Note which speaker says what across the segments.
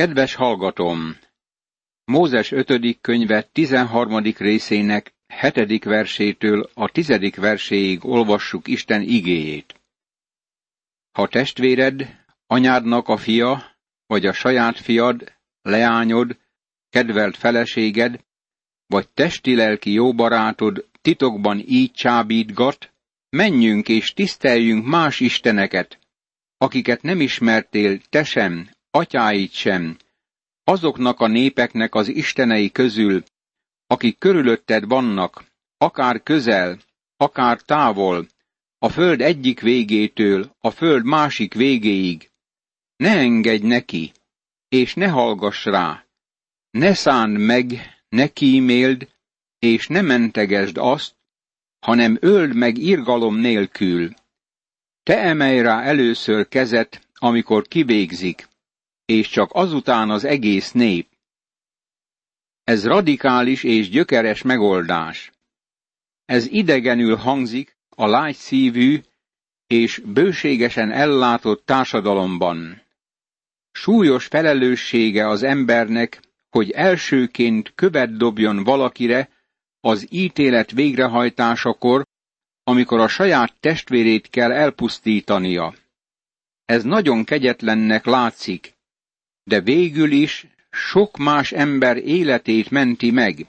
Speaker 1: Kedves hallgatom! Mózes 5. könyve 13. részének 7. versétől a 10. verséig olvassuk Isten igéjét. Ha testvéred, anyádnak a fia, vagy a saját fiad, leányod, kedvelt feleséged, vagy testi-lelki jó barátod titokban így csábítgat, menjünk és tiszteljünk más isteneket, akiket nem ismertél te sem, atyáit sem, azoknak a népeknek az istenei közül, akik körülötted vannak, akár közel, akár távol, a föld egyik végétől a föld másik végéig. Ne engedj neki, és ne hallgass rá, ne szánd meg, ne kíméld, és ne mentegesd azt, hanem öld meg irgalom nélkül. Te emelj rá először kezet, amikor kivégzik, és csak azután az egész nép. Ez radikális és gyökeres megoldás. Ez idegenül hangzik a lágy szívű és bőségesen ellátott társadalomban. Súlyos felelőssége az embernek, hogy elsőként követ dobjon valakire az ítélet végrehajtásakor, amikor a saját testvérét kell elpusztítania. Ez nagyon kegyetlennek látszik, de végül is sok más ember életét menti meg.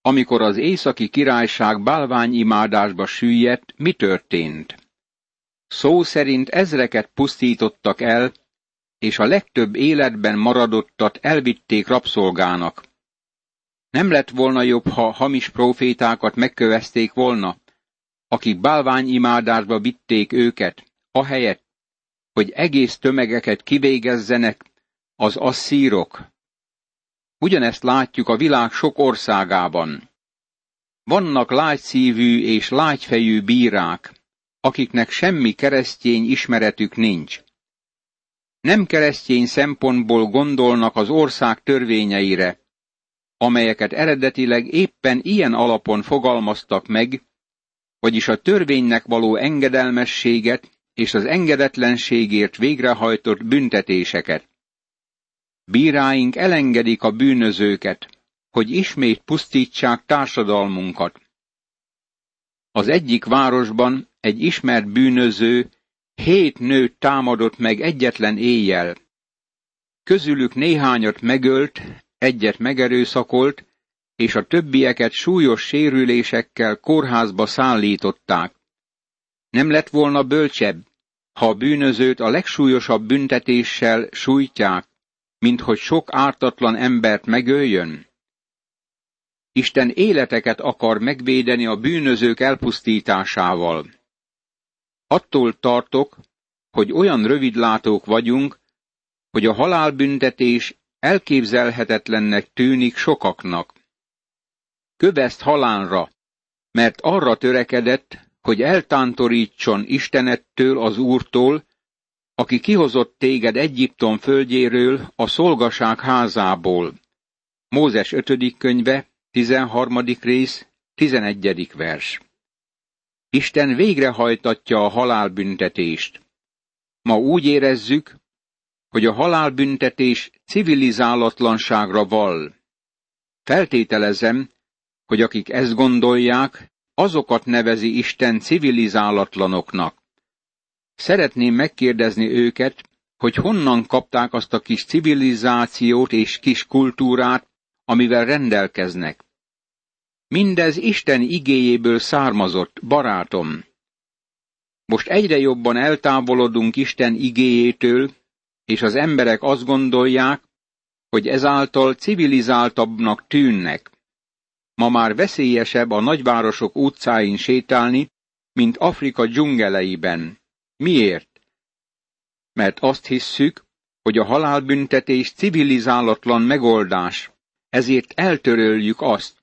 Speaker 1: Amikor az északi királyság bálványimádásba süllyedt, mi történt? Szó szerint ezreket pusztítottak el, és a legtöbb életben maradottat elvitték rabszolgának. Nem lett volna jobb, ha hamis profétákat megkövezték volna, akik bálványimádásba vitték őket, ahelyett, hogy egész tömegeket kivégezzenek az asszírok. Ugyanezt látjuk a világ sok országában. Vannak lágyszívű és lágyfejű bírák, akiknek semmi keresztény ismeretük nincs. Nem keresztény szempontból gondolnak az ország törvényeire, amelyeket eredetileg éppen ilyen alapon fogalmaztak meg, vagyis a törvénynek való engedelmességet és az engedetlenségért végrehajtott büntetéseket. Bíráink elengedik a bűnözőket, hogy ismét pusztítsák társadalmunkat. Az egyik városban egy ismert bűnöző hét nőt támadott meg egyetlen éjjel. Közülük néhányat megölt, egyet megerőszakolt, és a többieket súlyos sérülésekkel kórházba szállították. Nem lett volna bölcsebb, ha a bűnözőt a legsúlyosabb büntetéssel sújtják, mint hogy sok ártatlan embert megöljön? Isten életeket akar megvédeni a bűnözők elpusztításával. Attól tartok, hogy olyan rövidlátók vagyunk, hogy a halálbüntetés elképzelhetetlennek tűnik sokaknak. Köveszt halánra, mert arra törekedett, hogy eltántorítson Istenettől az Úrtól, aki kihozott téged Egyiptom földjéről, a szolgaság házából. Mózes 5. könyve, 13. rész, 11. vers. Isten végrehajtatja a halálbüntetést. Ma úgy érezzük, hogy a halálbüntetés civilizálatlanságra val. Feltételezem, hogy akik ezt gondolják, azokat nevezi Isten civilizálatlanoknak. Szeretném megkérdezni őket, hogy honnan kapták azt a kis civilizációt és kis kultúrát, amivel rendelkeznek. Mindez Isten igéjéből származott, barátom. Most egyre jobban eltávolodunk Isten igéjétől, és az emberek azt gondolják, hogy ezáltal civilizáltabbnak tűnnek. Ma már veszélyesebb a nagyvárosok utcáin sétálni, mint Afrika dzsungeleiben. Miért? Mert azt hisszük, hogy a halálbüntetés civilizálatlan megoldás, ezért eltöröljük azt.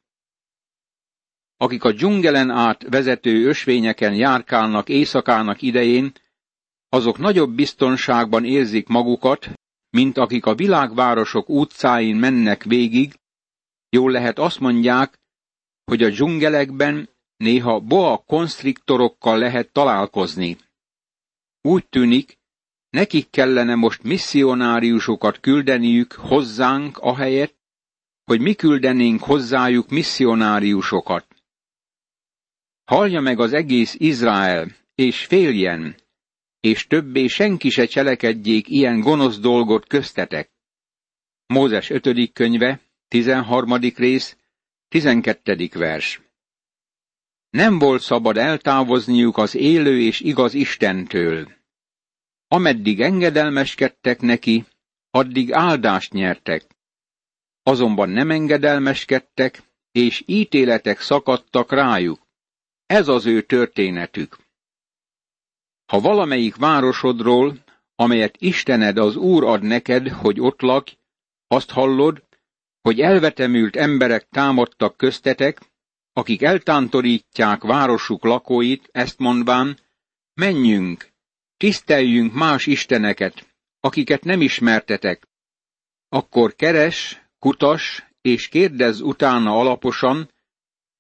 Speaker 1: Akik a dzsungelen át vezető ösvényeken járkálnak éjszakának idején, azok nagyobb biztonságban érzik magukat, mint akik a világvárosok utcáin mennek végig, jól lehet azt mondják, hogy a dzsungelekben néha boa konstriktorokkal lehet találkozni. Úgy tűnik, nekik kellene most misszionáriusokat küldeniük hozzánk ahelyett, hogy mi küldenénk hozzájuk misszionáriusokat. Hallja meg az egész Izrael, és féljen, és többé senki se cselekedjék ilyen gonosz dolgot köztetek. Mózes 5. könyve, 13. rész, 12. vers. Nem volt szabad eltávozniuk az élő és igaz Istentől. Ameddig engedelmeskedtek neki, addig áldást nyertek. Azonban nem engedelmeskedtek, és ítéletek szakadtak rájuk. Ez az ő történetük. Ha valamelyik városodról, amelyet Istened az Úr ad neked, hogy ott lakj, azt hallod, hogy elvetemült emberek támadtak köztetek, akik eltántorítják városuk lakóit, ezt mondván, menjünk, tiszteljünk más isteneket, akiket nem ismertetek. Akkor keres, kutas, és kérdezz utána alaposan,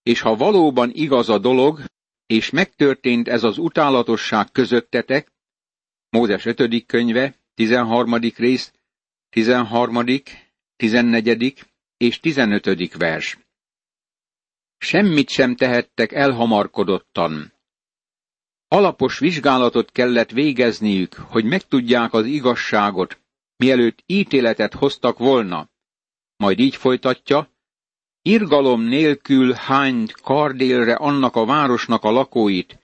Speaker 1: és ha valóban igaz a dolog, és megtörtént ez az utálatosság közöttetek, Mózes 5. könyve, 13. rész, 13., 14. és 15. vers. Semmit sem tehettek elhamarkodottan. Alapos vizsgálatot kellett végezniük, hogy megtudják az igazságot, mielőtt ítéletet hoztak volna. Majd így folytatja, irgalom nélkül hányt kardélre annak a városnak a lakóit,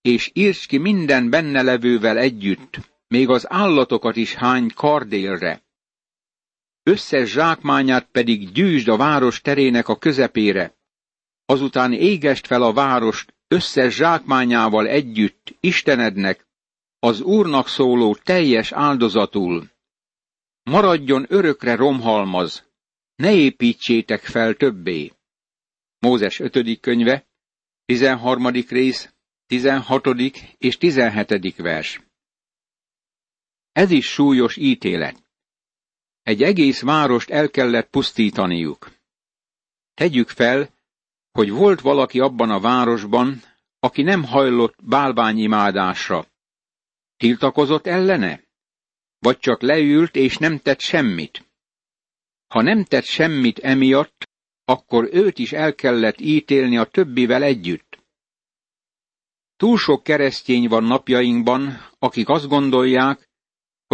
Speaker 1: és írts ki minden benne levővel együtt, még az állatokat is hány kardélre. Összes zsákmányát pedig gyűjtsd a város terének a közepére, azután égest fel a várost összes zsákmányával együtt Istenednek, az Úrnak szóló teljes áldozatul. Maradjon örökre romhalmaz, ne építsétek fel többé. Mózes 5. könyve, 13. rész, 16. és 17. vers. Ez is súlyos ítélet. Egy egész várost el kellett pusztítaniuk. Tegyük fel, hogy volt valaki abban a városban, aki nem hajlott bálványimádásra. Tiltakozott ellene? Vagy csak leült és nem tett semmit? Ha nem tett semmit emiatt, akkor őt is el kellett ítélni a többivel együtt. Túl sok keresztény van napjainkban, akik azt gondolják,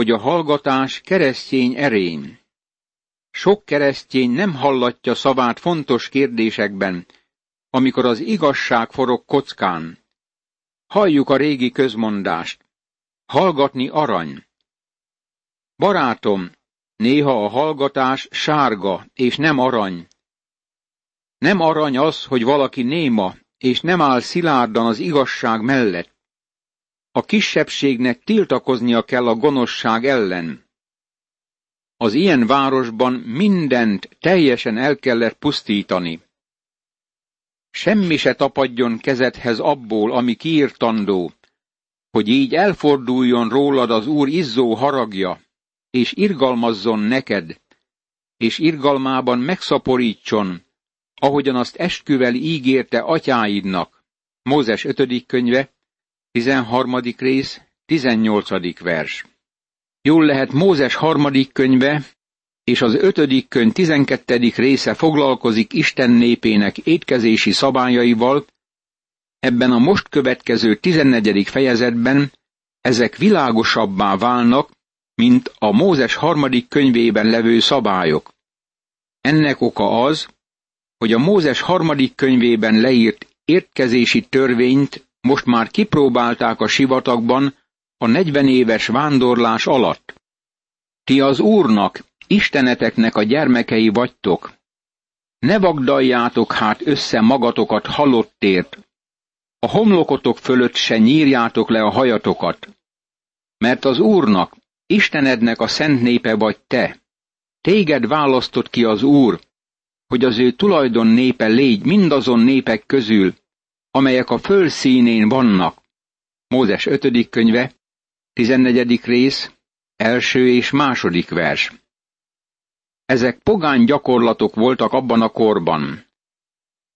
Speaker 1: hogy a hallgatás keresztény erény. Sok keresztény nem hallatja szavát fontos kérdésekben, amikor az igazság forog kockán. Halljuk a régi közmondást. Hallgatni arany. Barátom, néha a hallgatás sárga és nem arany. Nem arany az, hogy valaki néma, és nem áll szilárdan az igazság mellett. A kisebbségnek tiltakoznia kell a gonoszság ellen. Az ilyen városban mindent teljesen el kellett pusztítani. Semmi se tapadjon kezedhez abból, ami kiírtandó, hogy így elforduljon rólad az Úr izzó haragja, és irgalmazzon neked, és irgalmában megszaporítson, ahogyan azt esküvel ígérte atyáidnak. Mózes 5. könyve, 13. rész, 18. vers. Jól lehet Mózes harmadik könyve, és az ötödik könyv tizenkettedik része foglalkozik Isten népének étkezési szabályaival, ebben a most következő tizennegyedik fejezetben ezek világosabbá válnak, mint a Mózes harmadik könyvében levő szabályok. Ennek oka az, hogy a Mózes harmadik könyvében leírt értkezési törvényt most már kipróbálták a sivatagban a negyven éves vándorlás alatt. Ti az Úrnak, Isteneteknek a gyermekei vagytok. Ne vagdaljátok hát össze magatokat halottért, a homlokotok fölött se nyírjátok le a hajatokat, mert az Úrnak, Istenednek a szent népe vagy te. Téged választott ki az Úr, hogy az ő tulajdon népe légy mindazon népek közül, amelyek a föld vannak. Mózes 5. könyve, 14. rész, első és második vers. Ezek pogány gyakorlatok voltak abban a korban.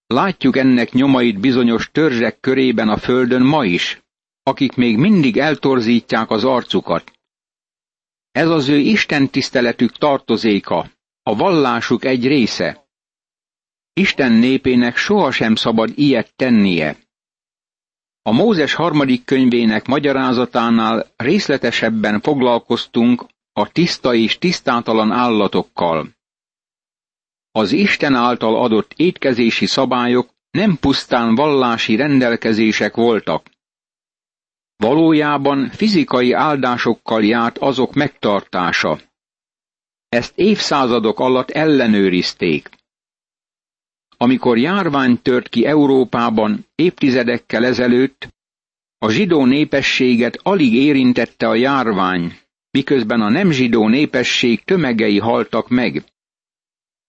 Speaker 1: Látjuk ennek nyomait bizonyos törzsek körében a földön ma is, akik még mindig eltorzítják az arcukat. Ez az ő Isten tiszteletük tartozéka, a vallásuk egy része. Isten népének sohasem szabad ilyet tennie. A Mózes harmadik könyvének magyarázatánál részletesebben foglalkoztunk a tiszta és tisztátalan állatokkal. Az Isten által adott étkezési szabályok nem pusztán vallási rendelkezések voltak. Valójában fizikai áldásokkal járt azok megtartása. Ezt évszázadok alatt ellenőrizték. Amikor járvány tört ki Európában évtizedekkel ezelőtt, a zsidó népességet alig érintette a járvány, miközben a nem zsidó népesség tömegei haltak meg.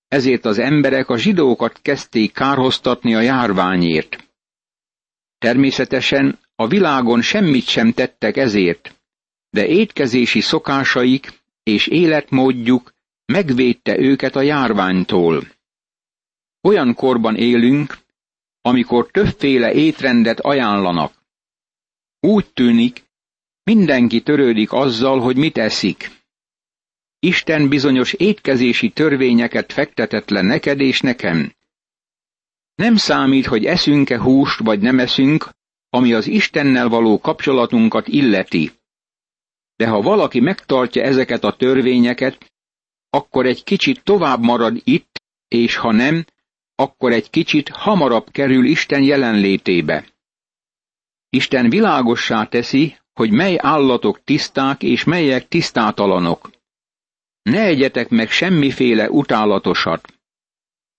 Speaker 1: Ezért az emberek a zsidókat kezdték kárhoztatni a járványért. Természetesen a világon semmit sem tettek ezért, de étkezési szokásaik és életmódjuk megvédte őket a járványtól. Olyan korban élünk, amikor többféle étrendet ajánlanak. Úgy tűnik, mindenki törődik azzal, hogy mit eszik. Isten bizonyos étkezési törvényeket fektetett le neked és nekem. Nem számít, hogy eszünk-e húst vagy nem eszünk, ami az Istennel való kapcsolatunkat illeti. De ha valaki megtartja ezeket a törvényeket, akkor egy kicsit tovább marad itt, és ha nem, akkor egy kicsit hamarabb kerül Isten jelenlétébe. Isten világossá teszi, hogy mely állatok tiszták és melyek tisztátalanok. Ne egyetek meg semmiféle utálatosat.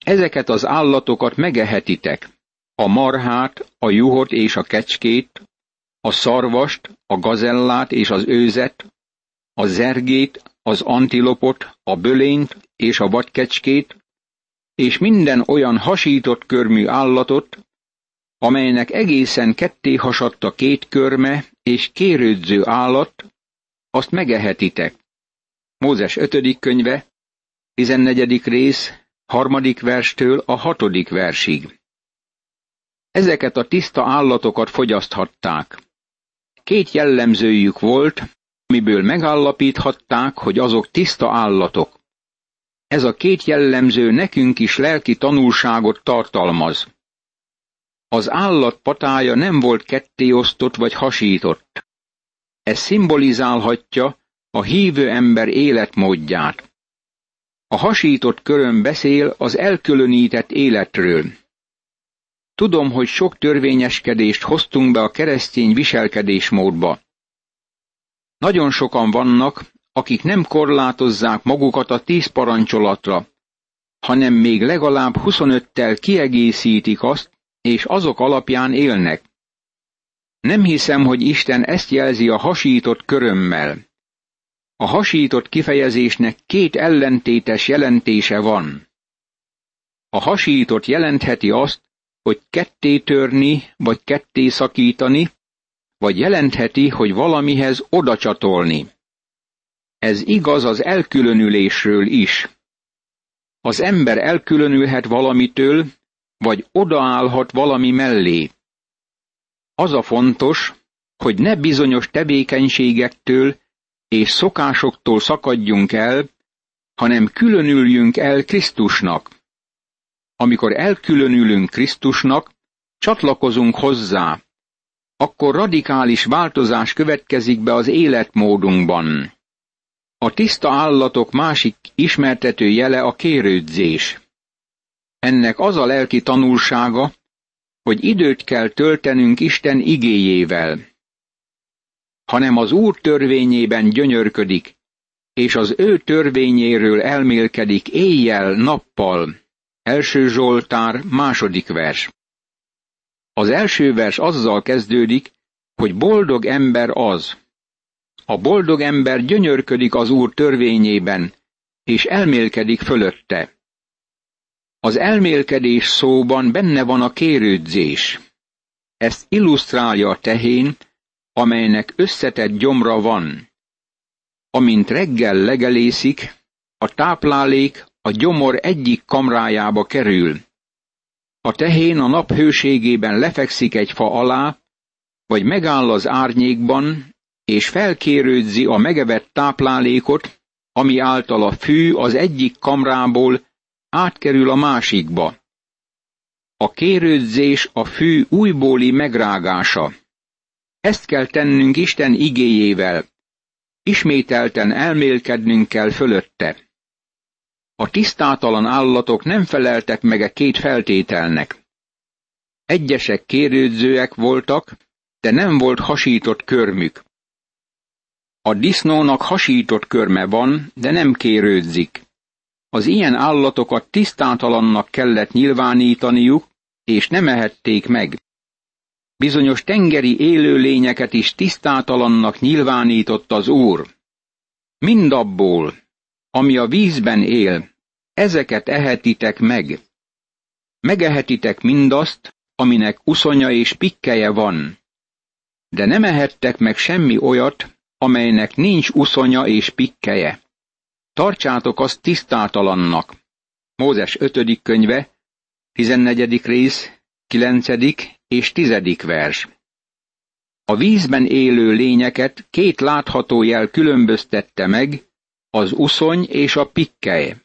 Speaker 1: Ezeket az állatokat megehetitek. A marhát, a juhot és a kecskét, a szarvast, a gazellát és az őzet, a zergét, az antilopot, a bölényt és a vadkecskét, és minden olyan hasított körmű állatot, amelynek egészen ketté hasadt a két körme és kérődző állat, azt megehetitek. Mózes 5. könyve, 14. rész, harmadik verstől a hatodik versig. Ezeket a tiszta állatokat fogyaszthatták. Két jellemzőjük volt, miből megállapíthatták, hogy azok tiszta állatok. Ez a két jellemző nekünk is lelki tanulságot tartalmaz. Az állat patája nem volt kettéosztott vagy hasított. Ez szimbolizálhatja a hívő ember életmódját. A hasított köröm beszél az elkülönített életről. Tudom, hogy sok törvényeskedést hoztunk be a keresztény viselkedésmódba. Nagyon sokan vannak, akik nem korlátozzák magukat a tíz parancsolatra, hanem még legalább 25-tel kiegészítik azt, és azok alapján élnek. Nem hiszem, hogy Isten ezt jelzi a hasított körömmel. A hasított kifejezésnek két ellentétes jelentése van. A hasított jelentheti azt, hogy ketté törni, vagy ketté szakítani, vagy jelentheti, hogy valamihez oda csatolni. Ez igaz az elkülönülésről is. Az ember elkülönülhet valamitől, vagy odaállhat valami mellé. Az a fontos, hogy ne bizonyos tevékenységektől és szokásoktól szakadjunk el, hanem különüljünk el Krisztusnak. Amikor elkülönülünk Krisztusnak, csatlakozunk hozzá, akkor radikális változás következik be az életmódunkban. A tiszta állatok másik ismertető jele a kérődzés. Ennek az a lelki tanulsága, hogy időt kell töltenünk Isten igéjével. Hanem az Úr törvényében gyönyörködik, és az ő törvényéről elmélkedik éjjel-nappal. Első Zsoltár, második vers. Az első vers azzal kezdődik, hogy boldog ember az, a boldog ember gyönyörködik az Úr törvényében, és elmélkedik fölötte. Az elmélkedés szóban benne van a kérődzés. Ezt illusztrálja a tehén, amelynek összetett gyomra van. Amint reggel legelészik, a táplálék a gyomor egyik kamrájába kerül. A tehén a nap hőségében lefekszik egy fa alá, vagy megáll az árnyékban, és felkérődzi a megevett táplálékot, ami által a fű az egyik kamrából átkerül a másikba. A kérődzés a fű újbóli megrágása. Ezt kell tennünk Isten igéjével. Ismételten elmélkednünk kell fölötte. A tisztátalan állatok nem feleltek meg a e két feltételnek. Egyesek kérődzőek voltak, de nem volt hasított körmük. A disznónak hasított körme van, de nem kérődzik. Az ilyen állatokat tisztátalannak kellett nyilvánítaniuk, és nem ehették meg. Bizonyos tengeri élőlényeket is tisztátalannak nyilvánított az Úr. Mindabból, ami a vízben él, ezeket ehetitek meg. Megehetitek mindazt, aminek uszonya és pikkeje van. De nem ehettek meg semmi olyat, amelynek nincs uszonya és pikkeje. Tartsátok azt tisztátalannak. Mózes 5. könyve, 14. rész, 9. és 10. vers. A vízben élő lényeket két látható jel különböztette meg, az uszony és a pikkely.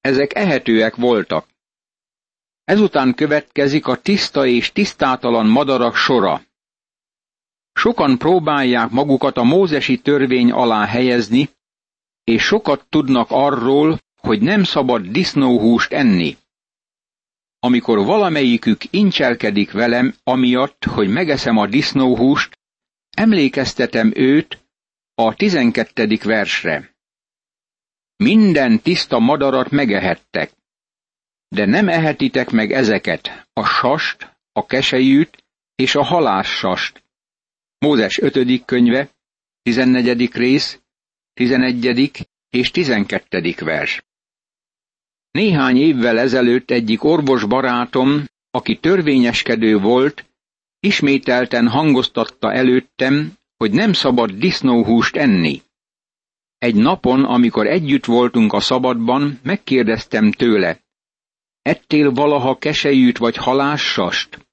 Speaker 1: Ezek ehetőek voltak. Ezután következik a tiszta és tisztátalan madarak sora. Sokan próbálják magukat a mózesi törvény alá helyezni, és sokat tudnak arról, hogy nem szabad disznóhúst enni. Amikor valamelyikük incselkedik velem, amiatt, hogy megeszem a disznóhúst, emlékeztetem őt a tizenkettedik versre. Minden tiszta madarat megehettek, de nem ehetitek meg ezeket, a sast, a kesejűt és a halássast. Mózes 5. könyve, 14. rész, 11. és 12. vers. Néhány évvel ezelőtt egyik orvos barátom, aki törvényeskedő volt, ismételten hangoztatta előttem, hogy nem szabad disznóhúst enni. Egy napon, amikor együtt voltunk a szabadban, megkérdeztem tőle, ettél valaha kesejűt vagy halássast?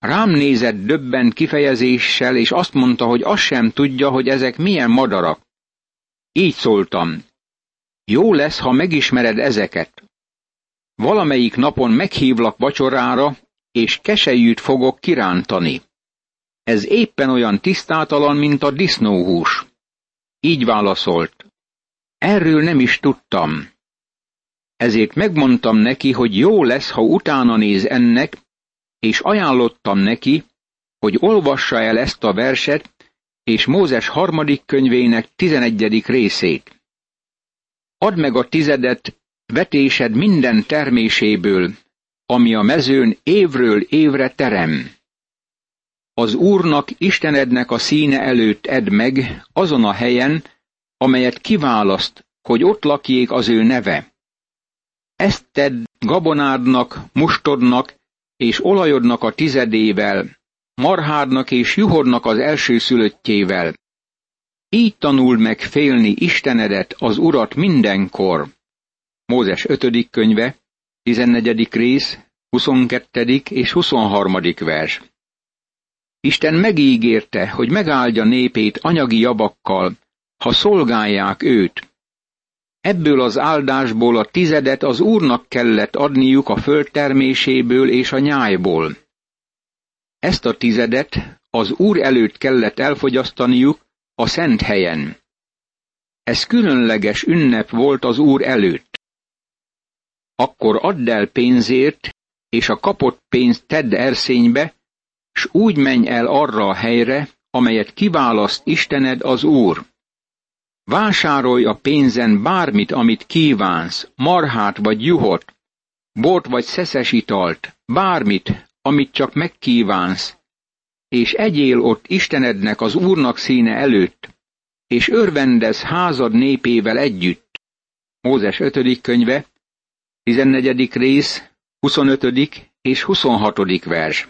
Speaker 1: Rám nézett döbbent kifejezéssel, és azt mondta, hogy azt sem tudja, hogy ezek milyen madarak. Így szóltam. Jó lesz, ha megismered ezeket. Valamelyik napon meghívlak vacsorára, és kesejűt fogok kirántani. Ez éppen olyan tisztátalan, mint a disznóhús. Így válaszolt. Erről nem is tudtam. Ezért megmondtam neki, hogy jó lesz, ha utána néz ennek, és ajánlottam neki, hogy olvassa el ezt a verset, és Mózes harmadik könyvének tizenegyedik részét. Add meg a tizedet vetésed minden terméséből, ami a mezőn évről évre terem. Az Úrnak, Istenednek a színe előtt edd meg azon a helyen, amelyet kiválaszt, hogy ott lakjék az ő neve. Ezt tedd gabonádnak, mustodnak és olajodnak a tizedével, marhádnak és juhornak az első szülöttjével. Így tanul meg félni Istenedet, az Urat mindenkor. Mózes 5. könyve, 14. rész, 22. és 23. vers. Isten megígérte, hogy megáldja népét anyagi javakkal, ha szolgálják őt. Ebből az áldásból a tizedet az Úrnak kellett adniuk a földterméséből és a nyájból. Ezt a tizedet az Úr előtt kellett elfogyasztaniuk a szent helyen. Ez különleges ünnep volt az Úr előtt. Akkor add el pénzért, és a kapott pénzt tedd erszénybe, s úgy menj el arra a helyre, amelyet kiválaszt Istened az Úr. Vásárolj a pénzen bármit, amit kívánsz, marhát vagy juhot, bort vagy szeszes italt, bármit, amit csak megkívánsz, és egyél ott Istenednek az Úrnak színe előtt, és örvendez házad népével együtt. Mózes 5. könyve, 14. rész, 25. és 26. vers.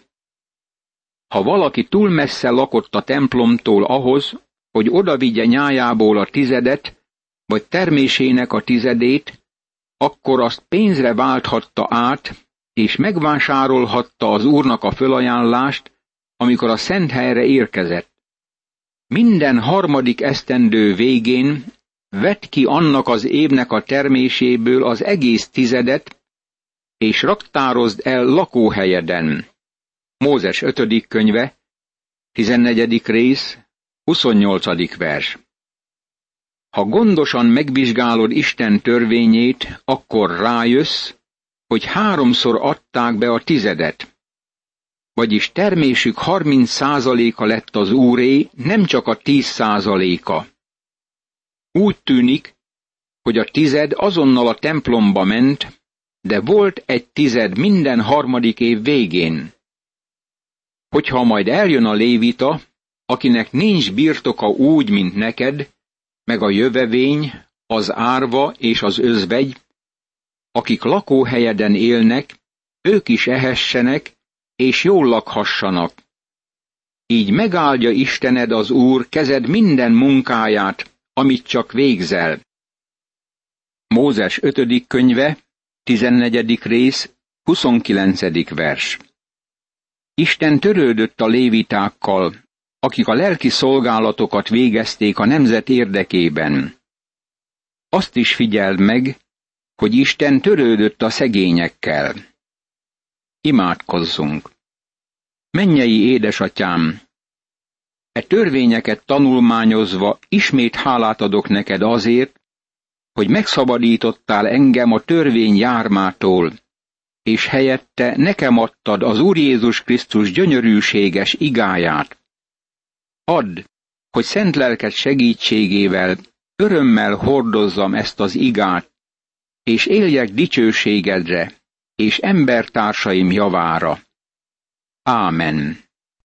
Speaker 1: Ha valaki túl messze lakott a templomtól ahhoz, hogy odavigye nyájából a tizedet, vagy termésének a tizedét, akkor azt pénzre válthatta át, és megvásárolhatta az úrnak a fölajánlást, amikor a szent helyre érkezett. minden harmadik esztendő végén vett ki annak az évnek a terméséből az egész tizedet, és raktározd el lakóhelyeden. Mózes 5. könyve, 14. rész, 28. vers. Ha gondosan megvizsgálod Isten törvényét, akkor rájössz, hogy háromszor adták be a tizedet. Vagyis termésük 30 százaléka lett az úré, nem csak a 10 százaléka. Úgy tűnik, hogy a tized azonnal a templomba ment, de volt egy tized minden harmadik év végén. Hogyha majd eljön a lévita, akinek nincs birtoka úgy, mint neked, meg a jövevény, az árva és az özvegy, akik lakóhelyeden élnek, ők is ehessenek, és jól lakhassanak. Így megáldja Istened az Úr kezed minden munkáját, amit csak végzel. Mózes 5. könyve, 14. rész, 29. vers. Isten törődött a lévitákkal, akik a lelki szolgálatokat végezték a nemzet érdekében. Azt is figyeld meg, hogy Isten törődött a szegényekkel. Imádkozzunk! Mennyei édesatyám! E törvényeket tanulmányozva ismét hálát adok neked azért, hogy megszabadítottál engem a törvény jármától, és helyette nekem adtad az Úr Jézus Krisztus gyönyörűséges igáját. Add, hogy szent lelked segítségével örömmel hordozzam ezt az igát, és éljek dicsőségedre, és embertársaim javára. Ámen.